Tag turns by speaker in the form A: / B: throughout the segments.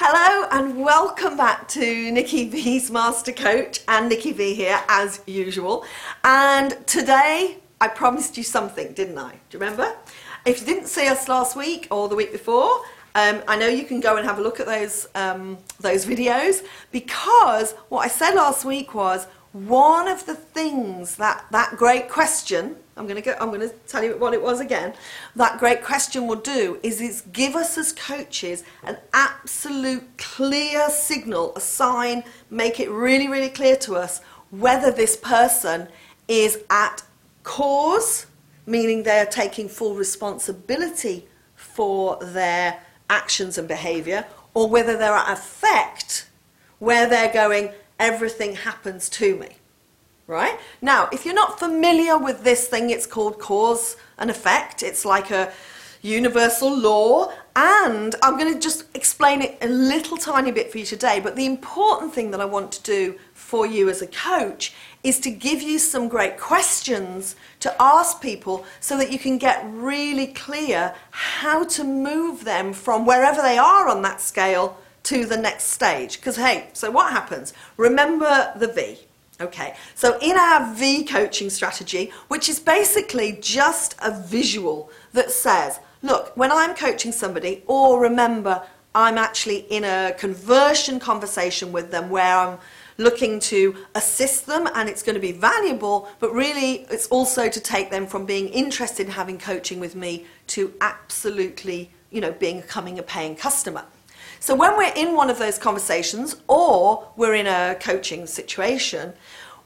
A: Hello and welcome back to Nikki V's Master Coach and Nikki V here as usual. And today I promised you something, didn't I? Do you remember? If you didn't see us last week or the week before, um, I know you can go and have a look at those um, those videos because what I said last week was one of the things that that great question I'm going to go I'm going to tell you what it was again that great question will do is it's give us as coaches an absolute clear signal a sign make it really really clear to us whether this person is at cause meaning they're taking full responsibility for their actions and behavior or whether they're at effect where they're going everything happens to me. Right? Now, if you're not familiar with this thing, it's called cause and effect. It's like a universal law. And I'm going to just explain it a little tiny bit for you today. But the important thing that I want to do for you as a coach is to give you some great questions to ask people so that you can get really clear how to move them from wherever they are on that scale to the next stage. Because, hey, so what happens? Remember the V. Okay, so in our V coaching strategy, which is basically just a visual that says, look, when I'm coaching somebody, or remember, I'm actually in a conversion conversation with them where I'm looking to assist them and it's going to be valuable, but really it's also to take them from being interested in having coaching with me to absolutely, you know, becoming a paying customer. So when we're in one of those conversations or we're in a coaching situation,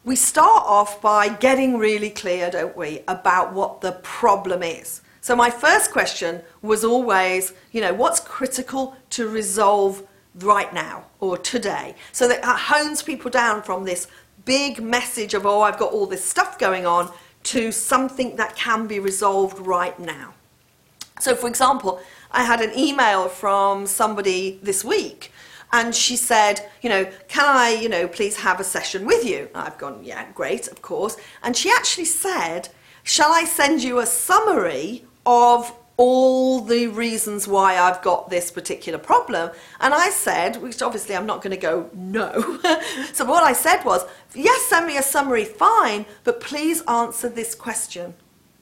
A: we start off by getting really clear, don't we, about what the problem is. So my first question was always, you know, what's critical to resolve right now or today? So that hones people down from this big message of, oh, I've got all this stuff going on, to something that can be resolved right now. So, for example, I had an email from somebody this week and she said, you know, can I, you know, please have a session with you? I've gone, yeah, great, of course. And she actually said, shall I send you a summary of all the reasons why I've got this particular problem? And I said, which obviously I'm not going to go no. so what I said was, yes, send me a summary, fine, but please answer this question.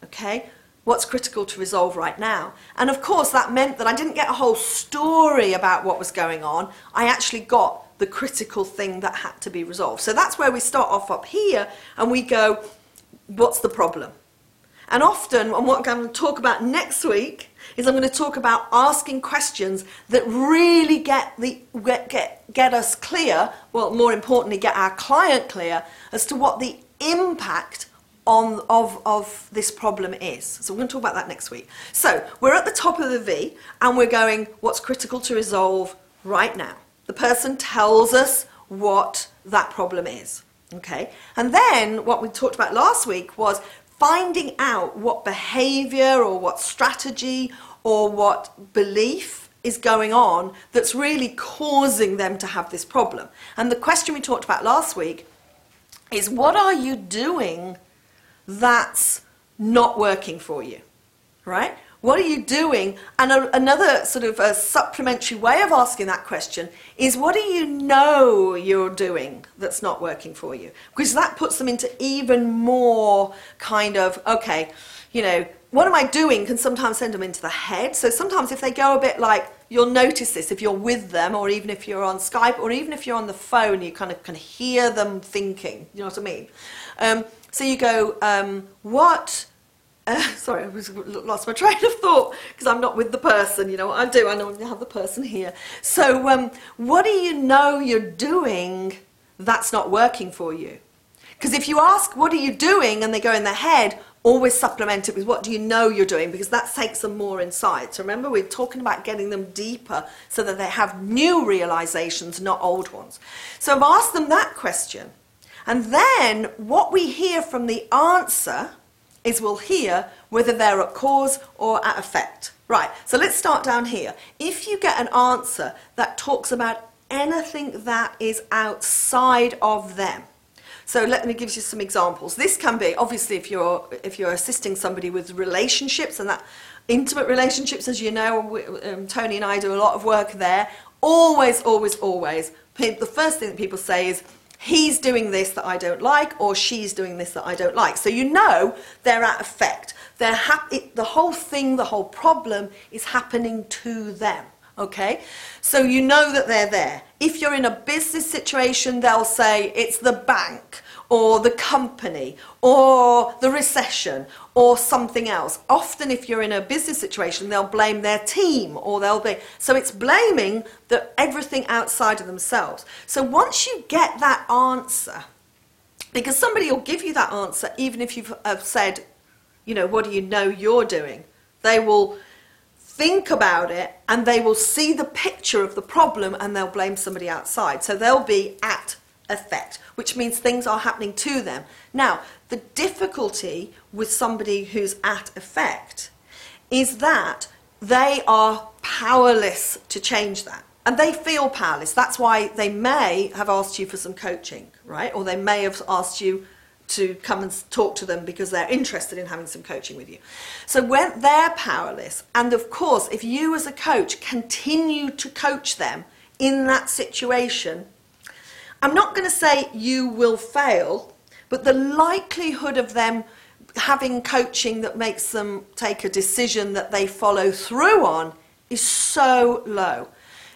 A: Okay? What's critical to resolve right now. And of course, that meant that I didn't get a whole story about what was going on. I actually got the critical thing that had to be resolved. So that's where we start off up here and we go, what's the problem? And often, and what I'm going to talk about next week is I'm going to talk about asking questions that really get, the, get, get, get us clear, well, more importantly, get our client clear as to what the impact on, of, of this problem is. So we're going to talk about that next week. So we're at the top of the V and we're going, what's critical to resolve right now? The person tells us what that problem is. Okay? And then what we talked about last week was finding out what behavior or what strategy or what belief is going on that's really causing them to have this problem. And the question we talked about last week is what are you doing that's not working for you, right? What are you doing? And a, another sort of a supplementary way of asking that question is what do you know you're doing that's not working for you? Because that puts them into even more kind of, okay, you know, what am I doing can sometimes send them into the head. So sometimes if they go a bit like, you'll notice this if you're with them or even if you're on Skype or even if you're on the phone, you kind of can hear them thinking. You know what I mean? Um, so you go, um, what? Uh, sorry, I was lost my train of thought because I'm not with the person. You know what I do? I I have the person here. So, um, what do you know you're doing that's not working for you? Because if you ask, what are you doing, and they go in their head, always supplement it with what do you know you're doing because that takes them more inside. So remember, we're talking about getting them deeper so that they have new realizations, not old ones. So I've asked them that question. And then what we hear from the answer is we'll hear whether they're at cause or at effect. Right, so let's start down here. If you get an answer that talks about anything that is outside of them, so let me give you some examples. This can be obviously if you're if you're assisting somebody with relationships and that intimate relationships, as you know, um, Tony and I do a lot of work there, always, always, always, the first thing that people say is, he's doing this that I don't like, or she's doing this that I don't like. So you know they're at effect. They're happy, the whole thing, the whole problem is happening to them. Okay? So you know that they're there. If you're in a business situation, they'll say it's the bank or the company or the recession or something else. Often, if you're in a business situation, they'll blame their team or they'll be. So it's blaming the, everything outside of themselves. So once you get that answer, because somebody will give you that answer even if you've uh, said, you know, what do you know you're doing? They will think about it and they will see the picture of the problem and they'll blame somebody outside. So they'll be at effect, which means things are happening to them. Now, the difficulty with somebody who's at effect is that they are powerless to change that. And they feel powerless. That's why they may have asked you for some coaching, right? Or they may have asked you to come and talk to them because they're interested in having some coaching with you. So when they're powerless, and of course, if you as a coach continue to coach them in that situation, I'm not going to say you will fail, but the likelihood of them having coaching that makes them take a decision that they follow through on is so low.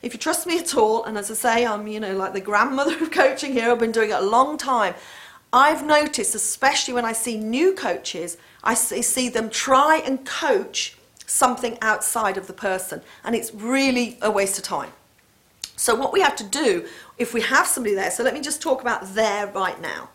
A: If you trust me at all, and as I say, I'm, you know, like the grandmother of coaching here, I've been doing it a long time. I've noticed, especially when I see new coaches, I see them try and coach something outside of the person, and it's really a waste of time. So, what we have to do if we have somebody there, so let me just talk about there right now.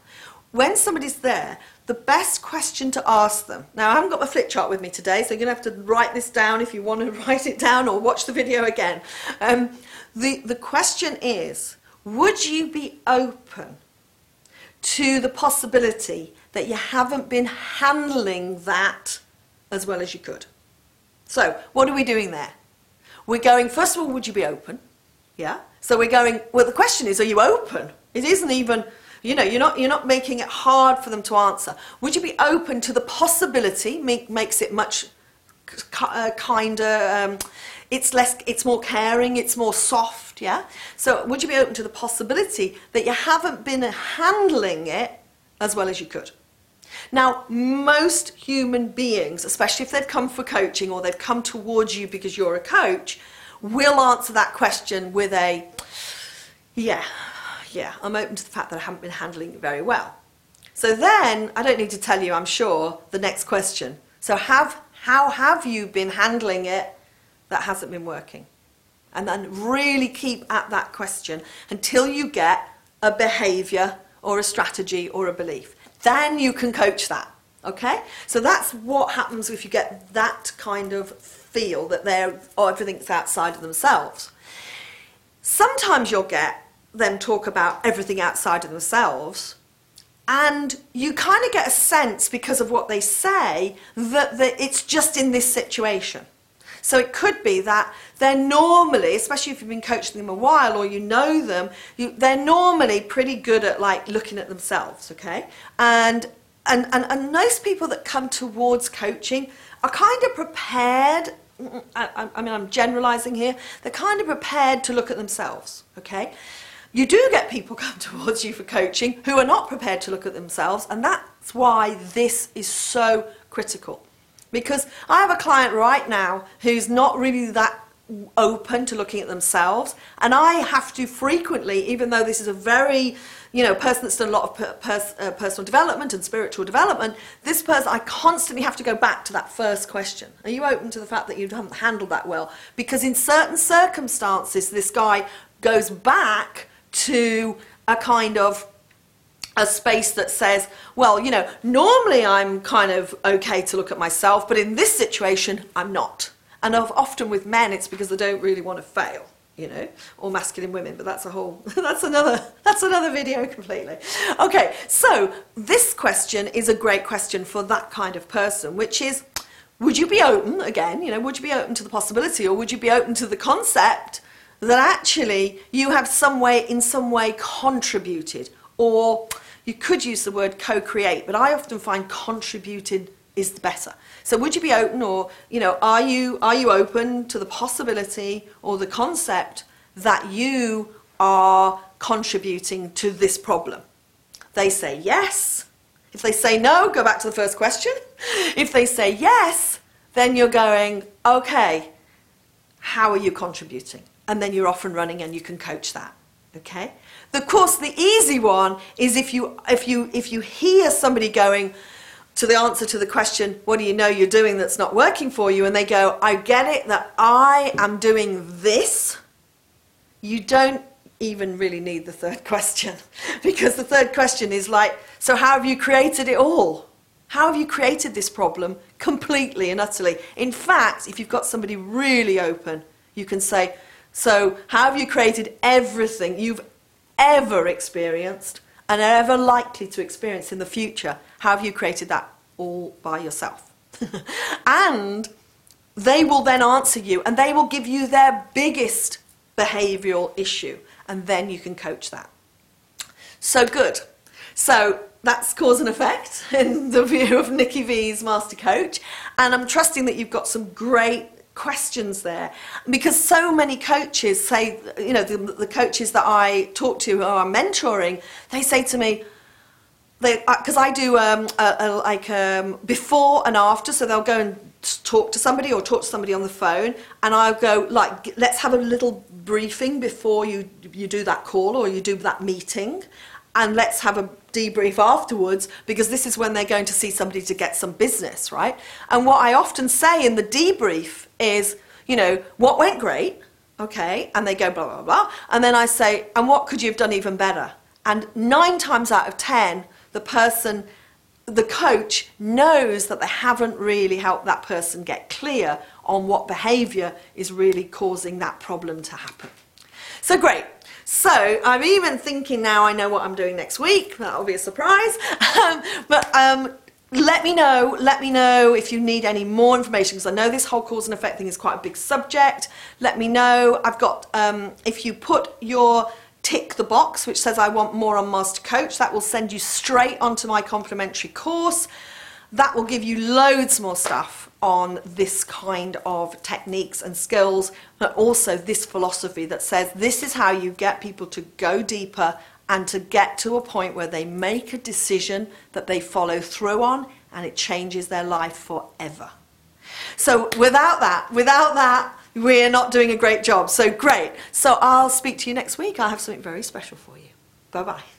A: When somebody's there, the best question to ask them. Now, I haven't got my flip chart with me today, so you're going to have to write this down if you want to write it down or watch the video again. Um, the, the question is Would you be open to the possibility that you haven't been handling that as well as you could. So, what are we doing there? We're going, first of all, would you be open? Yeah? So we're going, well, the question is, are you open? It isn't even, you know, you're not, you're not making it hard for them to answer. Would you be open to the possibility, make, makes it much uh, kinder, um, it's less, it's more caring, it's more soft, yeah? So would you be open to the possibility that you haven't been handling it as well as you could? Now, most human beings, especially if they've come for coaching or they've come towards you because you're a coach, will answer that question with a, yeah, yeah, I'm open to the fact that I haven't been handling it very well. So then, I don't need to tell you, I'm sure, the next question. So have, how have you been handling it that hasn't been working. And then really keep at that question until you get a behavior or a strategy or a belief. Then you can coach that. Okay? So that's what happens if you get that kind of feel that they're oh, everything's outside of themselves. Sometimes you'll get them talk about everything outside of themselves, and you kind of get a sense because of what they say that, that it's just in this situation. So it could be that they're normally, especially if you've been coaching them a while or you know them, you, they're normally pretty good at like looking at themselves, okay? And, and, and, and most people that come towards coaching are kind of prepared I, I, mean, I'm generalizing here. They're kind of prepared to look at themselves, okay? You do get people come towards you for coaching who are not prepared to look at themselves, and that's why this is so critical. Because I have a client right now who's not really that open to looking at themselves and I have to frequently even though this is a very you know person that's done a lot of per, pers, uh, personal development and spiritual development this person I constantly have to go back to that first question. Are you open to the fact that you haven't handled that well? Because in certain circumstances this guy goes back to a kind of a space that says, well, you know, normally I'm kind of okay to look at myself, but in this situation, I'm not. And often with men, it's because they don't really want to fail, you know, or masculine women, but that's a whole, that's another, that's another video completely. Okay, so this question is a great question for that kind of person, which is, would you be open, again, you know, would you be open to the possibility or would you be open to the concept that actually you have some way, in some way contributed or you could use the word co-create, but I often find contributed is the better. So would you be open or, you know, are you, are you open to the possibility or the concept that you are contributing to this problem? They say yes. If they say no, go back to the first question. If they say yes, then you're going, okay, how are you contributing? And then you're off and running and you can coach that. Okay? Of course, the easy one is if you, if you, if you hear somebody going to the answer to the question, what do you know you're doing that's not working for you? And they go, I get it that I am doing this. You don't even really need the third question because the third question is like, so how have you created it all? How have you created this problem completely and utterly? In fact, if you've got somebody really open, you can say, so how have you created everything you've ever experienced and are ever likely to experience in the future? How have you created that all by yourself? and they will then answer you and they will give you their biggest behavioral issue and then you can coach that. So good. So that's cause and effect in the view of Nikki V's Master Coach. And I'm trusting that you've got some great questions there. Because so many coaches say, you know, the, the coaches that I talk to who are mentoring, they say to me, they because I do um, a, a, like um, before and after, so they'll go and talk to somebody or talk to somebody on the phone, and I'll go like, let's have a little briefing before you you do that call or you do that meeting, and let's have a debrief afterwards because this is when they're going to see somebody to get some business, right? And what I often say in the debrief is, you know, what went great, okay, and they go blah blah blah, and then I say, and what could you have done even better? And nine times out of ten, the person the coach knows that they haven't really helped that person get clear on what behavior is really causing that problem to happen. So great. So I'm even thinking now I know what I'm doing next week. That'll be a surprise. Um, but um, let me know. Let me know if you need any more information because I know this whole cause and effect thing is quite a big subject. Let me know. I've got, um, if you put your tick the box which says I want more on Master Coach, that will send you straight onto my complimentary course. That will give you loads more stuff on this kind of techniques and skills, but also this philosophy that says this is how you get people to go deeper and to get to a point where they make a decision that they follow through on and it changes their life forever. So without that, without that, we're not doing a great job. So great. So I'll speak to you next week. I'll have something very special for you. Bye bye.